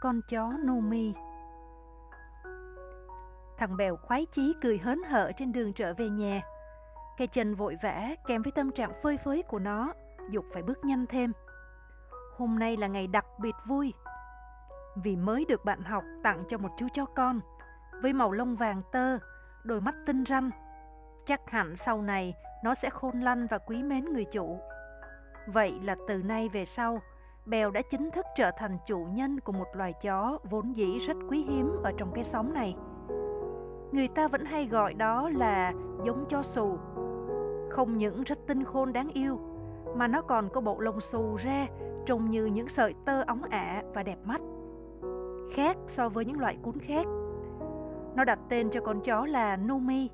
con chó Numi. Thằng Bèo khoái chí cười hớn hở trên đường trở về nhà. Cây chân vội vã kèm với tâm trạng phơi phới của nó, dục phải bước nhanh thêm. Hôm nay là ngày đặc biệt vui, vì mới được bạn học tặng cho một chú chó con, với màu lông vàng tơ, đôi mắt tinh ranh. Chắc hẳn sau này nó sẽ khôn lanh và quý mến người chủ. Vậy là từ nay về sau, Bèo đã chính thức trở thành chủ nhân của một loài chó vốn dĩ rất quý hiếm ở trong cái xóm này. Người ta vẫn hay gọi đó là giống chó xù. Không những rất tinh khôn đáng yêu, mà nó còn có bộ lông xù ra trông như những sợi tơ óng ả và đẹp mắt. Khác so với những loại cún khác. Nó đặt tên cho con chó là Numi.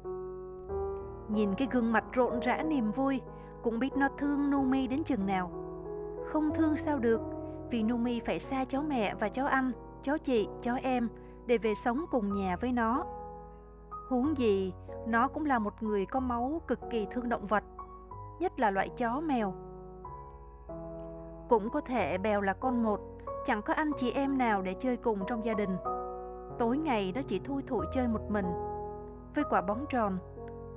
Nhìn cái gương mặt rộn rã niềm vui, cũng biết nó thương Numi đến chừng nào. Không thương sao được, vì Numi phải xa cháu mẹ và cháu anh, cháu chị, cháu em để về sống cùng nhà với nó. Huống gì, nó cũng là một người có máu cực kỳ thương động vật, nhất là loại chó mèo. Cũng có thể Bèo là con một, chẳng có anh chị em nào để chơi cùng trong gia đình. Tối ngày nó chỉ thui thủi chơi một mình, với quả bóng tròn,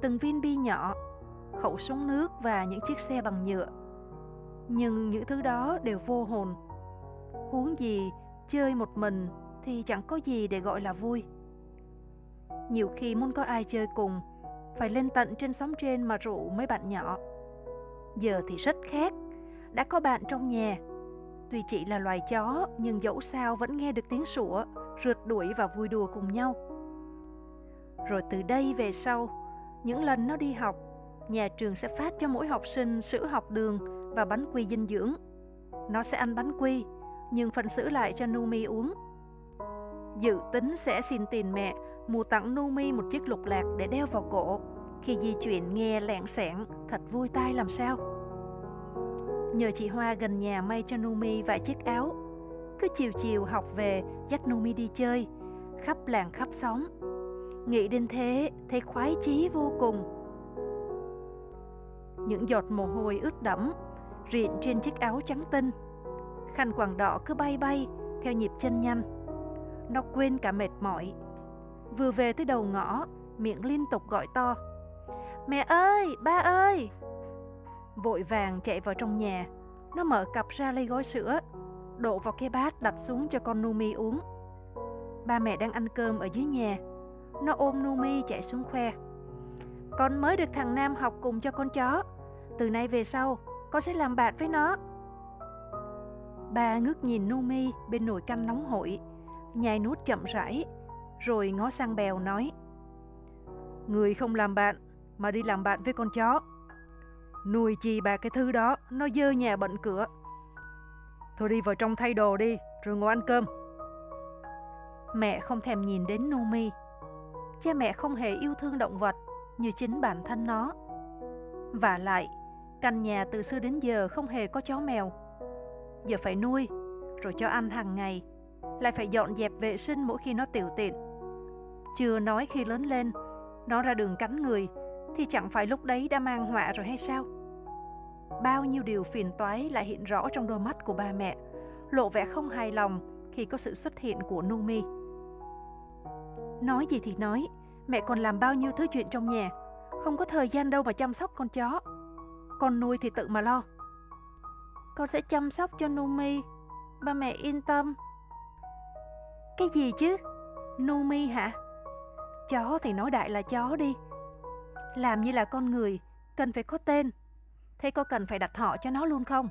từng viên bi nhỏ, khẩu súng nước và những chiếc xe bằng nhựa. Nhưng những thứ đó đều vô hồn. Huống gì, chơi một mình thì chẳng có gì để gọi là vui. Nhiều khi muốn có ai chơi cùng, phải lên tận trên sóng trên mà rủ mấy bạn nhỏ. Giờ thì rất khác, đã có bạn trong nhà. Tuy chỉ là loài chó, nhưng dẫu sao vẫn nghe được tiếng sủa, rượt đuổi và vui đùa cùng nhau. Rồi từ đây về sau, những lần nó đi học, nhà trường sẽ phát cho mỗi học sinh sữa học đường và bánh quy dinh dưỡng. Nó sẽ ăn bánh quy, nhưng phần sữa lại cho Numi uống. Dự tính sẽ xin tiền mẹ mua tặng Numi một chiếc lục lạc để đeo vào cổ khi di chuyển nghe lẹn sẹn, thật vui tai làm sao. Nhờ chị Hoa gần nhà may cho Numi vài chiếc áo. Cứ chiều chiều học về dắt Numi đi chơi, khắp làng khắp xóm. Nghĩ đến thế, thấy khoái chí vô cùng. Những giọt mồ hôi ướt đẫm, rịn trên chiếc áo trắng tinh. Khăn quàng đỏ cứ bay bay theo nhịp chân nhanh. Nó quên cả mệt mỏi. Vừa về tới đầu ngõ, miệng liên tục gọi to. Mẹ ơi, ba ơi! Vội vàng chạy vào trong nhà, nó mở cặp ra lấy gói sữa, đổ vào cái bát đặt xuống cho con Numi uống. Ba mẹ đang ăn cơm ở dưới nhà, nó ôm Numi chạy xuống khoe. Con mới được thằng Nam học cùng cho con chó, từ nay về sau con sẽ làm bạn với nó. Ba ngước nhìn Numi bên nồi canh nóng hổi, nhai nuốt chậm rãi, rồi ngó sang bèo nói Người không làm bạn, mà đi làm bạn với con chó. Nuôi chi bà cái thứ đó, nó dơ nhà bận cửa. Thôi đi vào trong thay đồ đi, rồi ngồi ăn cơm. Mẹ không thèm nhìn đến Numi. Cha mẹ không hề yêu thương động vật như chính bản thân nó. Và lại, căn nhà từ xưa đến giờ không hề có chó mèo. Giờ phải nuôi, rồi cho ăn hàng ngày, lại phải dọn dẹp vệ sinh mỗi khi nó tiểu tiện. Chưa nói khi lớn lên, nó ra đường cắn người, thì chẳng phải lúc đấy đã mang họa rồi hay sao? Bao nhiêu điều phiền toái lại hiện rõ trong đôi mắt của ba mẹ, lộ vẻ không hài lòng khi có sự xuất hiện của Numi. Nói gì thì nói, mẹ còn làm bao nhiêu thứ chuyện trong nhà, không có thời gian đâu mà chăm sóc con chó. Con nuôi thì tự mà lo. Con sẽ chăm sóc cho Numi, ba mẹ yên tâm. Cái gì chứ? Numi hả? Chó thì nói đại là chó đi. Làm như là con người, cần phải có tên. Thế có cần phải đặt họ cho nó luôn không?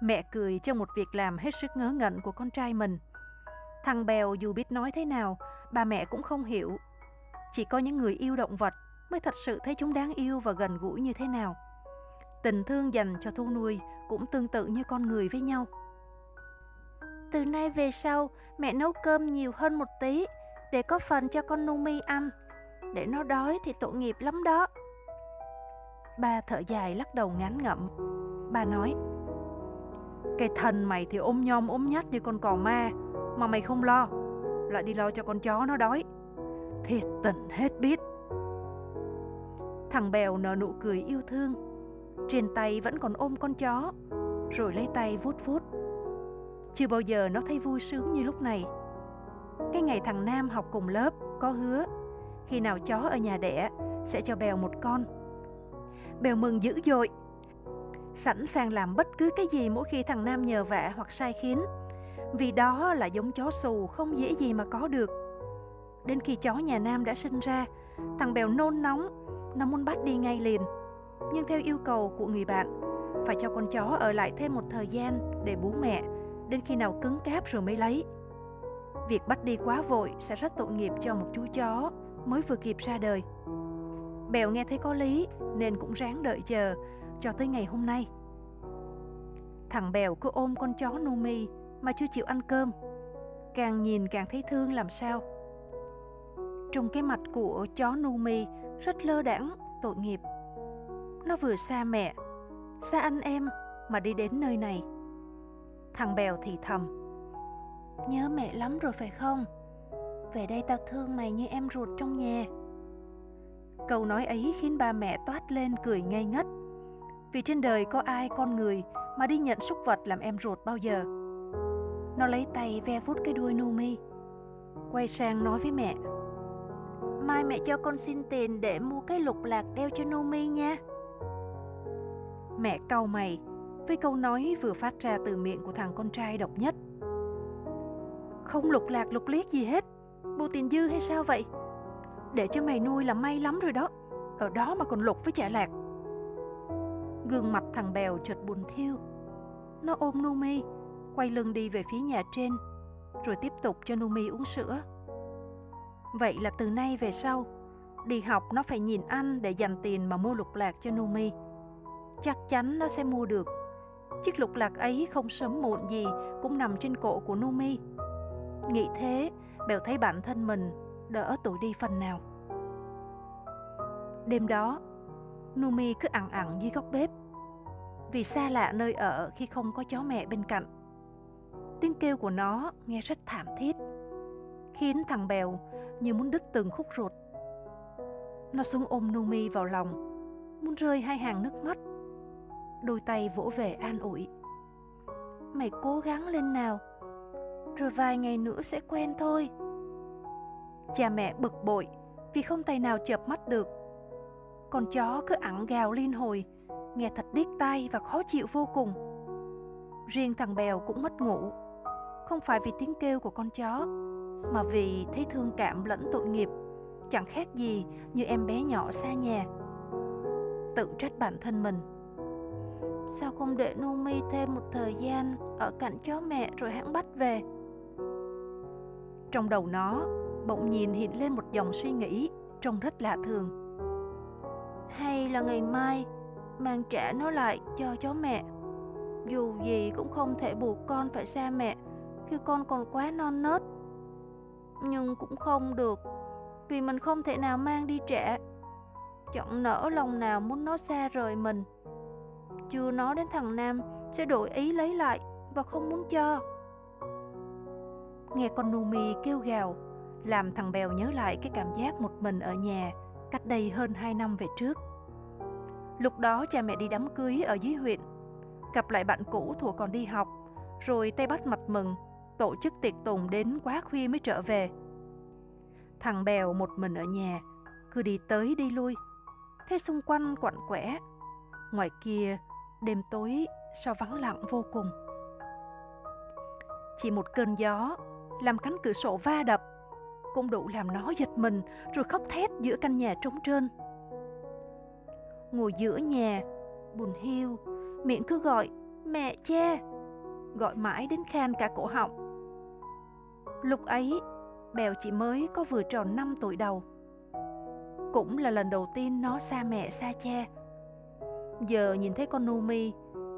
Mẹ cười cho một việc làm hết sức ngớ ngẩn của con trai mình. Thằng Bèo dù biết nói thế nào, bà mẹ cũng không hiểu. Chỉ có những người yêu động vật mới thật sự thấy chúng đáng yêu và gần gũi như thế nào. Tình thương dành cho thu nuôi cũng tương tự như con người với nhau. Từ nay về sau, mẹ nấu cơm nhiều hơn một tí để có phần cho con Numi ăn. Để nó đói thì tội nghiệp lắm đó. Ba thở dài lắc đầu ngán ngậm. Ba nói, cái thần mày thì ôm nhom ôm nhát như con cò ma, mà mày không lo, lại đi lo cho con chó nó đói. Thiệt tình hết biết. Thằng Bèo nở nụ cười yêu thương, trên tay vẫn còn ôm con chó, rồi lấy tay vuốt vuốt. Chưa bao giờ nó thấy vui sướng như lúc này. Cái ngày thằng Nam học cùng lớp có hứa khi nào chó ở nhà đẻ sẽ cho Bèo một con. Bèo mừng dữ dội, sẵn sàng làm bất cứ cái gì mỗi khi thằng Nam nhờ vả hoặc sai khiến. Vì đó là giống chó xù không dễ gì mà có được. Đến khi chó nhà Nam đã sinh ra, thằng Bèo nôn nóng, nó muốn bắt đi ngay liền. Nhưng theo yêu cầu của người bạn, phải cho con chó ở lại thêm một thời gian để bú mẹ, đến khi nào cứng cáp rồi mới lấy. Việc bắt đi quá vội sẽ rất tội nghiệp cho một chú chó mới vừa kịp ra đời. Bèo nghe thấy có lý nên cũng ráng đợi chờ cho tới ngày hôm nay. Thằng Bèo cứ ôm con chó Numi mà chưa chịu ăn cơm. Càng nhìn càng thấy thương làm sao. Trong cái mặt của chó Numi rất lơ đãng, tội nghiệp. Nó vừa xa mẹ, xa anh em mà đi đến nơi này. Thằng Bèo thì thầm. Nhớ mẹ lắm rồi phải không? Về đây tao thương mày như em ruột trong nhà. Câu nói ấy khiến ba mẹ toát lên cười ngây ngất. Vì trên đời có ai con người mà đi nhận súc vật làm em ruột bao giờ. Nó lấy tay ve vuốt cái đuôi Numi. Quay sang nói với mẹ. Mai mẹ cho con xin tiền để mua cái lục lạc đeo cho Numi nha. Mẹ cau mày với câu nói vừa phát ra từ miệng của thằng con trai độc nhất. Không lục lạc lục liếc gì hết, bù tiền dư hay sao vậy? Để cho mày nuôi là may lắm rồi đó, ở đó mà còn lục với chả lạc. Gương mặt thằng Bèo chợt buồn thiêu. Nó ôm Numi, quay lưng đi về phía nhà trên, rồi tiếp tục cho Numi uống sữa. Vậy là từ nay về sau, đi học nó phải nhìn anh để dành tiền mà mua lục lạc cho Numi. Chắc chắn nó sẽ mua được. Chiếc lục lạc ấy không sớm muộn gì cũng nằm trên cổ của Numi. Nghĩ thế, Bèo thấy bản thân mình đỡ tụi đi phần nào. Đêm đó, Numi cứ ẳng ẳng dưới góc bếp vì xa lạ nơi ở khi không có chó mẹ bên cạnh. Tiếng kêu của nó nghe rất thảm thiết, khiến thằng Bèo như muốn đứt từng khúc ruột. Nó xuống ôm Numi vào lòng, muốn rơi hai hàng nước mắt. Đôi tay vỗ về an ủi. Mày cố gắng lên nào, rồi vài ngày nữa sẽ quen thôi. Cha mẹ bực bội vì không tay nào chợp mắt được. Con chó cứ ẳng gào liên hồi, nghe thật điếc tai và khó chịu vô cùng. Riêng thằng Bèo cũng mất ngủ, không phải vì tiếng kêu của con chó, mà vì thấy thương cảm lẫn tội nghiệp, chẳng khác gì như em bé nhỏ xa nhà. Tự trách bản thân mình. Sao không để Numi thêm một thời gian ở cạnh chó mẹ rồi hãng bắt về? Trong đầu nó bỗng nhìn hiện lên một dòng suy nghĩ trông rất lạ thường. Hay là ngày mai mang trả nó lại cho chó mẹ. Dù gì cũng không thể buộc con phải xa mẹ khi con còn quá non nớt. Nhưng cũng không được, vì mình không thể nào mang đi trả. Chẳng nỡ lòng nào muốn nó xa rời mình. Chưa nói đến thằng Nam sẽ đổi ý lấy lại và không muốn cho. Nghe con Numi kêu gào, làm thằng Bèo nhớ lại cái cảm giác một mình ở nhà cách đây hơn 2 năm về trước. Lúc đó cha mẹ đi đám cưới ở dưới huyện, gặp lại bạn cũ thuộc còn đi học, rồi tay bắt mặt mừng, tổ chức tiệc tùng đến quá khuya mới trở về. Thằng Bèo một mình ở nhà, cứ đi tới đi lui, thế xung quanh quặn quẻ. Ngoài kia, đêm tối sao vắng lặng vô cùng. Chỉ một cơn gió làm cánh cửa sổ va đập cũng đủ làm nó giật mình rồi khóc thét giữa căn nhà trống trơn. Ngồi giữa nhà, buồn hiu, miệng cứ gọi mẹ che gọi mãi đến khan cả cổ họng. Lúc ấy, Bèo chỉ mới có vừa tròn 5 tuổi đầu. Cũng là lần đầu tiên nó xa mẹ xa cha. Giờ nhìn thấy con Numi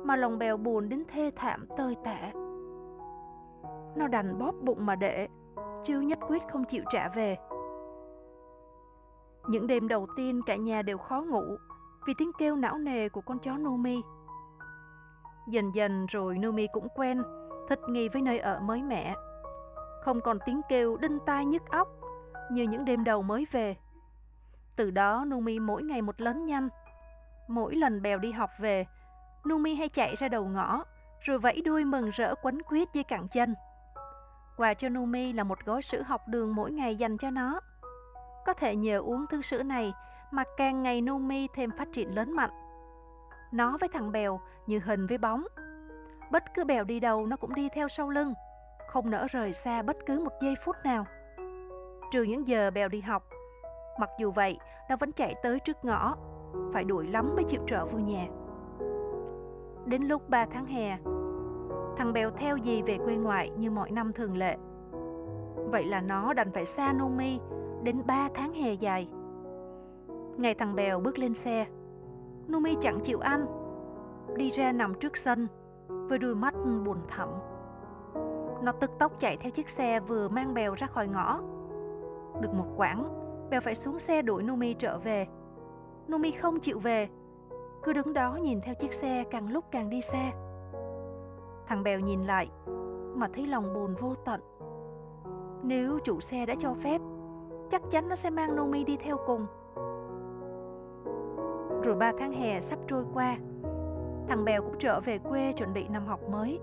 mà lòng Bèo buồn đến thê thảm tơi tả. Nó đành bóp bụng mà để, chứ nhất quyết không chịu trả về. Những đêm đầu tiên cả nhà đều khó ngủ vì tiếng kêu não nề của con chó Numi. Dần dần rồi Numi cũng quen, thích nghi với nơi ở mới mẻ. Không còn tiếng kêu đinh tai nhức óc như những đêm đầu mới về. Từ đó Numi mỗi ngày một lớn nhanh. Mỗi lần bèo đi học về, Numi hay chạy ra đầu ngõ, rồi vẫy đuôi mừng rỡ quấn quýt dưới cẳng chân. Quà cho Numi là một gói sữa học đường mỗi ngày dành cho nó. Có thể nhờ uống thứ sữa này mà càng ngày Numi thêm phát triển lớn mạnh. Nó với thằng Bèo như hình với bóng. Bất cứ Bèo đi đâu nó cũng đi theo sau lưng, không nỡ rời xa bất cứ một giây phút nào. Trừ những giờ Bèo đi học, mặc dù vậy nó vẫn chạy tới trước ngõ, phải đuổi lắm mới chịu trở vô nhà. Đến lúc 3 tháng hè, thằng Bèo theo dì về quê ngoại như mọi năm thường lệ. Vậy là nó đành phải xa Nomi đến 3 tháng hè dài. Ngày thằng Bèo bước lên xe, Numi chẳng chịu ăn, đi ra nằm trước sân với đôi mắt buồn thẳm. Nó tức tốc chạy theo chiếc xe vừa mang Bèo ra khỏi ngõ. Được một quãng, Bèo phải xuống xe đuổi Numi trở về. Numi không chịu về, cứ đứng đó nhìn theo chiếc xe càng lúc càng đi xa. Thằng Bèo nhìn lại, mà thấy lòng buồn vô tận. Nếu chủ xe đã cho phép, chắc chắn nó sẽ mang Nomi đi theo cùng. Rồi ba tháng hè sắp trôi qua, thằng Bèo cũng trở về quê chuẩn bị năm học mới.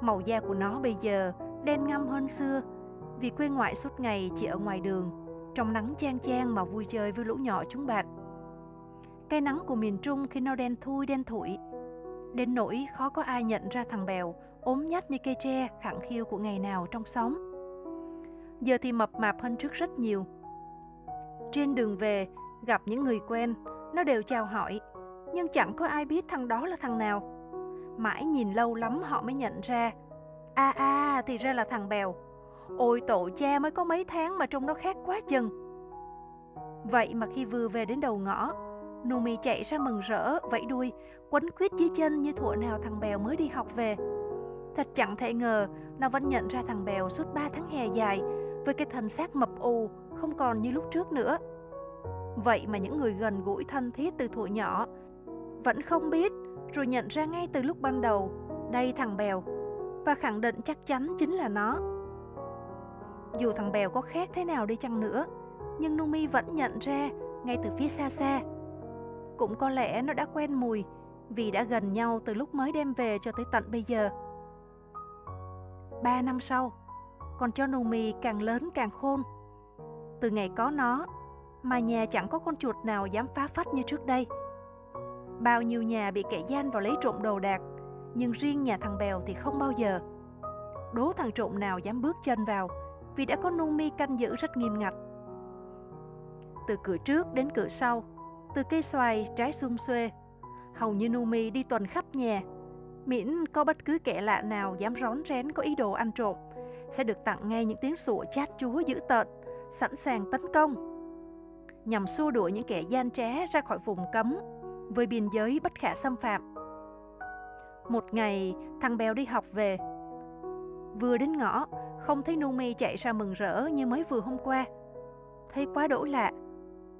Màu da của nó bây giờ đen ngăm hơn xưa vì quê ngoại suốt ngày chỉ ở ngoài đường, trong nắng chang chang mà vui chơi với lũ nhỏ chúng bạn. Cái nắng của miền Trung khi nó đen thui đen thủi, đến nỗi khó có ai nhận ra thằng Bèo ốm nhách như cây tre khẳng khiu của ngày nào trong xóm. Giờ thì mập mạp hơn trước rất nhiều. Trên đường về, gặp những người quen, nó đều chào hỏi, nhưng chẳng có ai biết thằng đó là thằng nào. Mãi nhìn lâu lắm họ mới nhận ra, a à, a à, thì ra là thằng Bèo. Ôi tổ cha mới có mấy tháng mà trông nó khác quá chừng. Vậy mà khi vừa về đến đầu ngõ, Numi chạy ra mừng rỡ, vẫy đuôi, quấn quýt dưới chân như thuở nào thằng Bèo mới đi học về. Thật chẳng thể ngờ, nó vẫn nhận ra thằng Bèo suốt 3 tháng hè dài với cái thân xác mập ù, không còn như lúc trước nữa. Vậy mà những người gần gũi thân thiết từ thuở nhỏ vẫn không biết, rồi nhận ra ngay từ lúc ban đầu, đây thằng Bèo, và khẳng định chắc chắn chính là nó. Dù thằng Bèo có khác thế nào đi chăng nữa, nhưng Numi vẫn nhận ra ngay từ phía xa xa. Cũng có lẽ nó đã quen mùi vì đã gần nhau từ lúc mới đem về cho tới tận bây giờ. Ba năm sau, còn cho Numi càng lớn càng khôn. Từ ngày có nó, mà nhà chẳng có con chuột nào dám phá phách như trước đây. Bao nhiêu nhà bị kẻ gian vào lấy trộm đồ đạc, nhưng riêng nhà thằng Bèo thì không bao giờ. Đố thằng trộm nào dám bước chân vào, vì đã có Numi canh giữ rất nghiêm ngặt. Từ cửa trước đến cửa sau, từ cây xoài trái sum xuê, hầu như Numi đi tuần khắp nhà, miễn có bất cứ kẻ lạ nào dám rón rén có ý đồ ăn trộm, sẽ được tặng ngay những tiếng sủa chát chúa dữ tợn, sẵn sàng tấn công. Nhằm xua đuổi những kẻ gian trá ra khỏi vùng cấm, với biên giới bất khả xâm phạm. Một ngày, thằng Bèo đi học về. Vừa đến ngõ, không thấy Numi chạy ra mừng rỡ như mới vừa hôm qua. Thấy quá đổi lạ.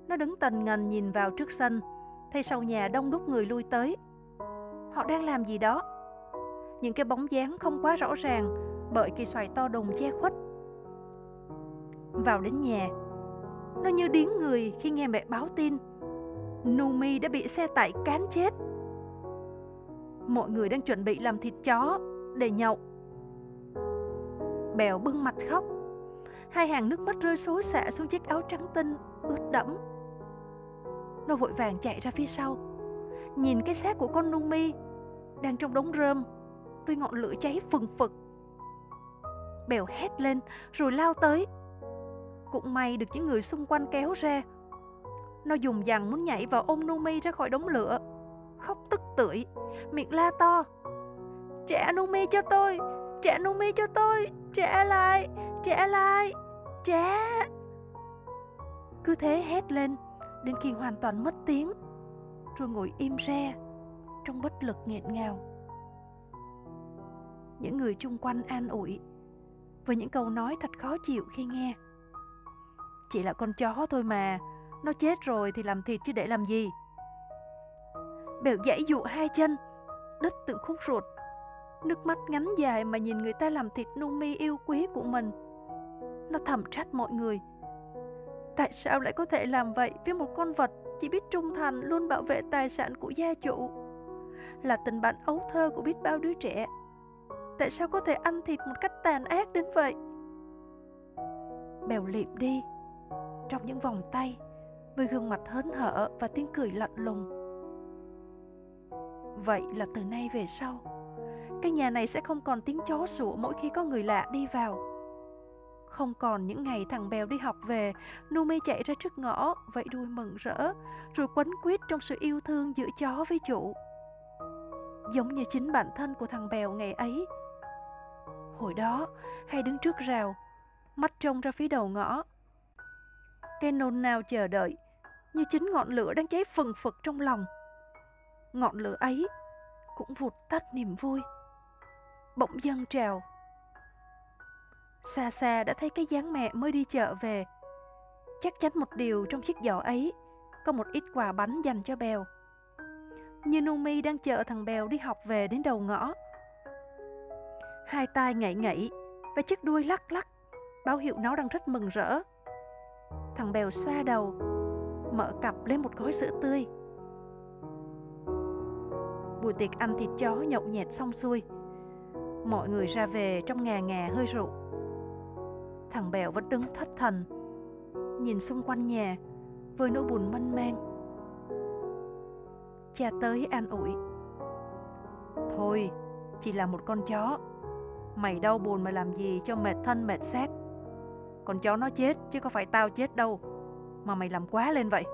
Nó đứng tần ngần nhìn vào trước sân, thấy sau nhà đông đúc người lui tới. Họ đang làm gì đó? Những cái bóng dáng không quá rõ ràng bởi cây xoài to đùng che khuất. Vào đến nhà, nó như điếng người khi nghe mẹ báo tin Numi đã bị xe tải cán chết. Mọi người đang chuẩn bị làm thịt chó để nhậu. Bèo bưng mặt khóc. Hai hàng nước mắt rơi xối xả xuống chiếc áo trắng tinh ướt đẫm. Nó vội vàng chạy ra phía sau, nhìn cái xác của con Numi đang trong đống rơm với ngọn lửa cháy phừng phực. Bèo hét lên rồi lao tới. Cũng may được những người xung quanh kéo ra. Nó dùng dằn muốn nhảy vào ôm Numi ra khỏi đống lửa. Khóc tức tưởi, miệng la to. Trả Numi cho tôi, trả Numi cho tôi, trả lại, trả lại, trả. Cứ thế hét lên, đến khi hoàn toàn mất tiếng, rồi ngồi im re trong bất lực nghẹn ngào những người chung quanh an ủi với những câu nói thật khó chịu khi nghe. Chỉ là con chó thôi mà, nó chết rồi thì làm thịt chứ để làm gì. Bèo dãy dụ hai chân, đứt từng khúc ruột, nước mắt ngắn dài mà nhìn người ta làm thịt nung mi yêu quý của mình. Nó thầm trách mọi người. Tại sao lại có thể làm vậy với một con vật chỉ biết trung thành luôn bảo vệ tài sản của gia chủ? là tình bạn ấu thơ của biết bao đứa trẻ. Tại sao có thể ăn thịt một cách tàn ác đến vậy? Bèo liệm đi, trong những vòng tay, với gương mặt hớn hở và tiếng cười lạnh lùng. Vậy là từ nay về sau, cái nhà này sẽ không còn tiếng chó sủa mỗi khi có người lạ đi vào. Không còn những ngày thằng Bèo đi học về, Numi chạy ra trước ngõ, vẫy đuôi mừng rỡ, rồi quấn quýt trong sự yêu thương giữa chó với chủ. Giống như chính bản thân của thằng Bèo ngày ấy. Hồi đó, hay đứng trước rào, mắt trông ra phía đầu ngõ. Cái nôn nào chờ đợi, như chính ngọn lửa đang cháy phừng phực trong lòng. Ngọn lửa ấy cũng vụt tắt niềm vui. Bỗng dâng trào Xa xa đã thấy cái dáng mẹ mới đi chợ về. Chắc chắn một điều trong chiếc giỏ ấy có một ít quà bánh dành cho Bèo. Như Numi đang chờ thằng Bèo đi học về đến đầu ngõ. Hai tay ngậy ngậy và chiếc đuôi lắc lắc, báo hiệu nó đang rất mừng rỡ. Thằng Bèo xoa đầu, mở cặp lấy một gói sữa tươi. Buổi tiệc ăn thịt chó nhậu nhẹt xong xuôi, mọi người ra về trong ngà ngà hơi rượu. Thằng Bèo vẫn đứng thất thần Nhìn xung quanh nhà Với nỗi buồn mân man. Cha tới an ủi. Thôi Chỉ là một con chó. Mày đau buồn mà làm gì cho mệt thân mệt xác? Con chó nó chết Chứ có phải tao chết đâu. Mà mày làm quá lên vậy.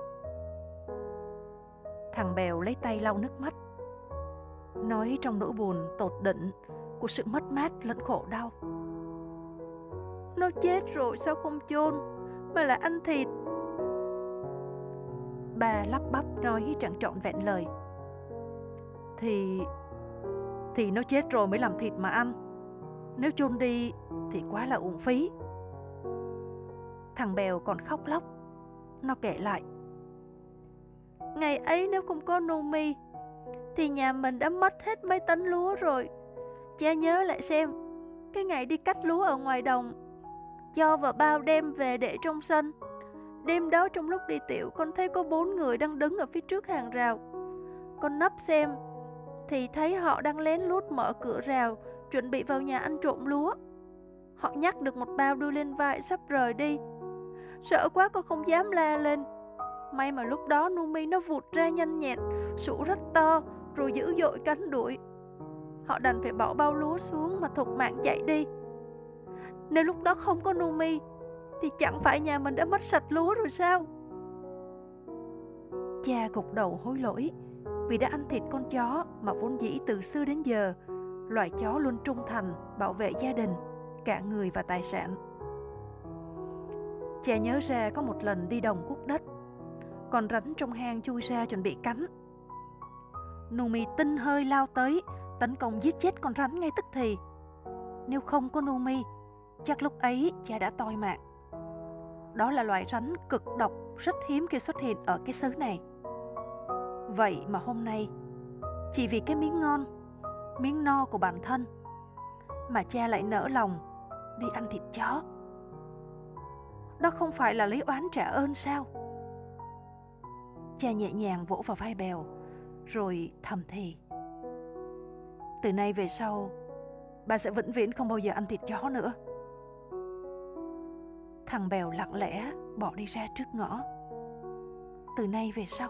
Thằng Bèo lấy tay lau nước mắt. Nói trong nỗi buồn, tột đỉnh Của sự mất mát lẫn khổ đau. Nó chết rồi, sao không chôn? Mà là ăn thịt. Bà lắp bắp nói chẳng trọn vẹn lời. Thì Thì nó chết rồi mới làm thịt mà ăn. Nếu chôn đi Thì quá là uổng phí. Thằng Bèo còn khóc lóc. Nó kể lại Ngày ấy nếu không có Numi Thì nhà mình đã mất hết mấy tấn lúa rồi Cha nhớ lại xem Cái ngày đi cắt lúa ở ngoài đồng cho vào bao đem về để trong sân. Đêm đó trong lúc đi tiểu, con thấy có bốn người đang đứng ở phía trước hàng rào. Con nấp xem, thì thấy họ đang lén lút mở cửa rào, chuẩn bị vào nhà ăn trộm lúa. Họ nhắc được một bao đưa lên vai sắp rời đi. Sợ quá con không dám la lên. May mà lúc đó Numi nó vụt ra nhanh nhẹn, sủ rất to, rồi dữ dội cánh đuổi. Họ đành phải bỏ bao lúa xuống mà thục mạng chạy đi. Nếu lúc đó không có Numi Thì chẳng phải nhà mình đã mất sạch lúa rồi sao Cha gục đầu hối lỗi Vì đã ăn thịt con chó Mà vốn dĩ từ xưa đến giờ Loài chó luôn trung thành Bảo vệ gia đình Cả người và tài sản Cha nhớ ra có một lần đi đồng quốc đất Còn rắn trong hang chui ra chuẩn bị cắn Numi tinh hơi lao tới Tấn công giết chết con rắn ngay tức thì Nếu không có Numi Chắc lúc ấy cha đã toi mạng. Đó là loài rắn cực độc rất hiếm khi xuất hiện ở cái xứ này. Vậy mà hôm nay, chỉ vì cái miếng ngon, miếng no của bản thân, mà cha lại nỡ lòng đi ăn thịt chó. Đó không phải là lấy oán trả ơn sao? Cha nhẹ nhàng vỗ vào vai bèo, rồi thầm thì. Từ nay về sau, bà sẽ vĩnh viễn không bao giờ ăn thịt chó nữa. Thằng Bèo lặng lẽ bỏ đi ra trước ngõ. Từ nay về sau,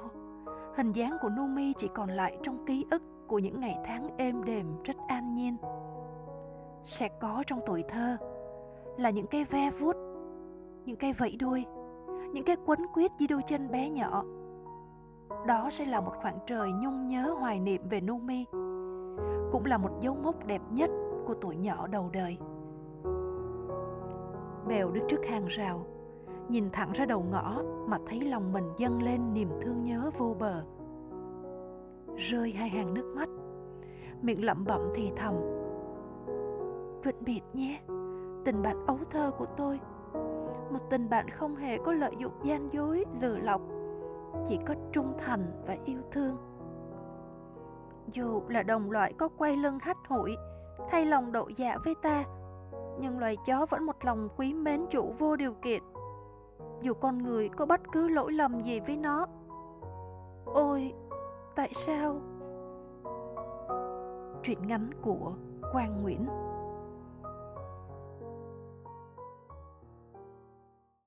hình dáng của Numi chỉ còn lại trong ký ức của những ngày tháng êm đềm rất an nhiên. Sẽ có trong tuổi thơ là những cái ve vuốt, những cái vẫy đuôi, những cái quấn quýt dưới đôi chân bé nhỏ. Đó sẽ là một khoảng trời nhung nhớ hoài niệm về Numi, cũng là một dấu mốc đẹp nhất của tuổi nhỏ đầu đời. Bèo đứng trước hàng rào Nhìn thẳng ra đầu ngõ Mà thấy lòng mình dâng lên niềm thương nhớ vô bờ Rơi hai hàng nước mắt Miệng lẩm bẩm thì thầm Vĩnh biệt nhé Tình bạn ấu thơ của tôi một tình bạn không hề có lợi dụng gian dối, lừa lọc Chỉ có trung thành và yêu thương. Dù là đồng loại có quay lưng hách hủi Thay lòng độ dạ với ta nhưng loài chó vẫn một lòng quý mến chủ vô điều kiện. Dù con người có bất cứ lỗi lầm gì với nó. Ôi tại sao? Truyện ngắn của Quang Nguyễn.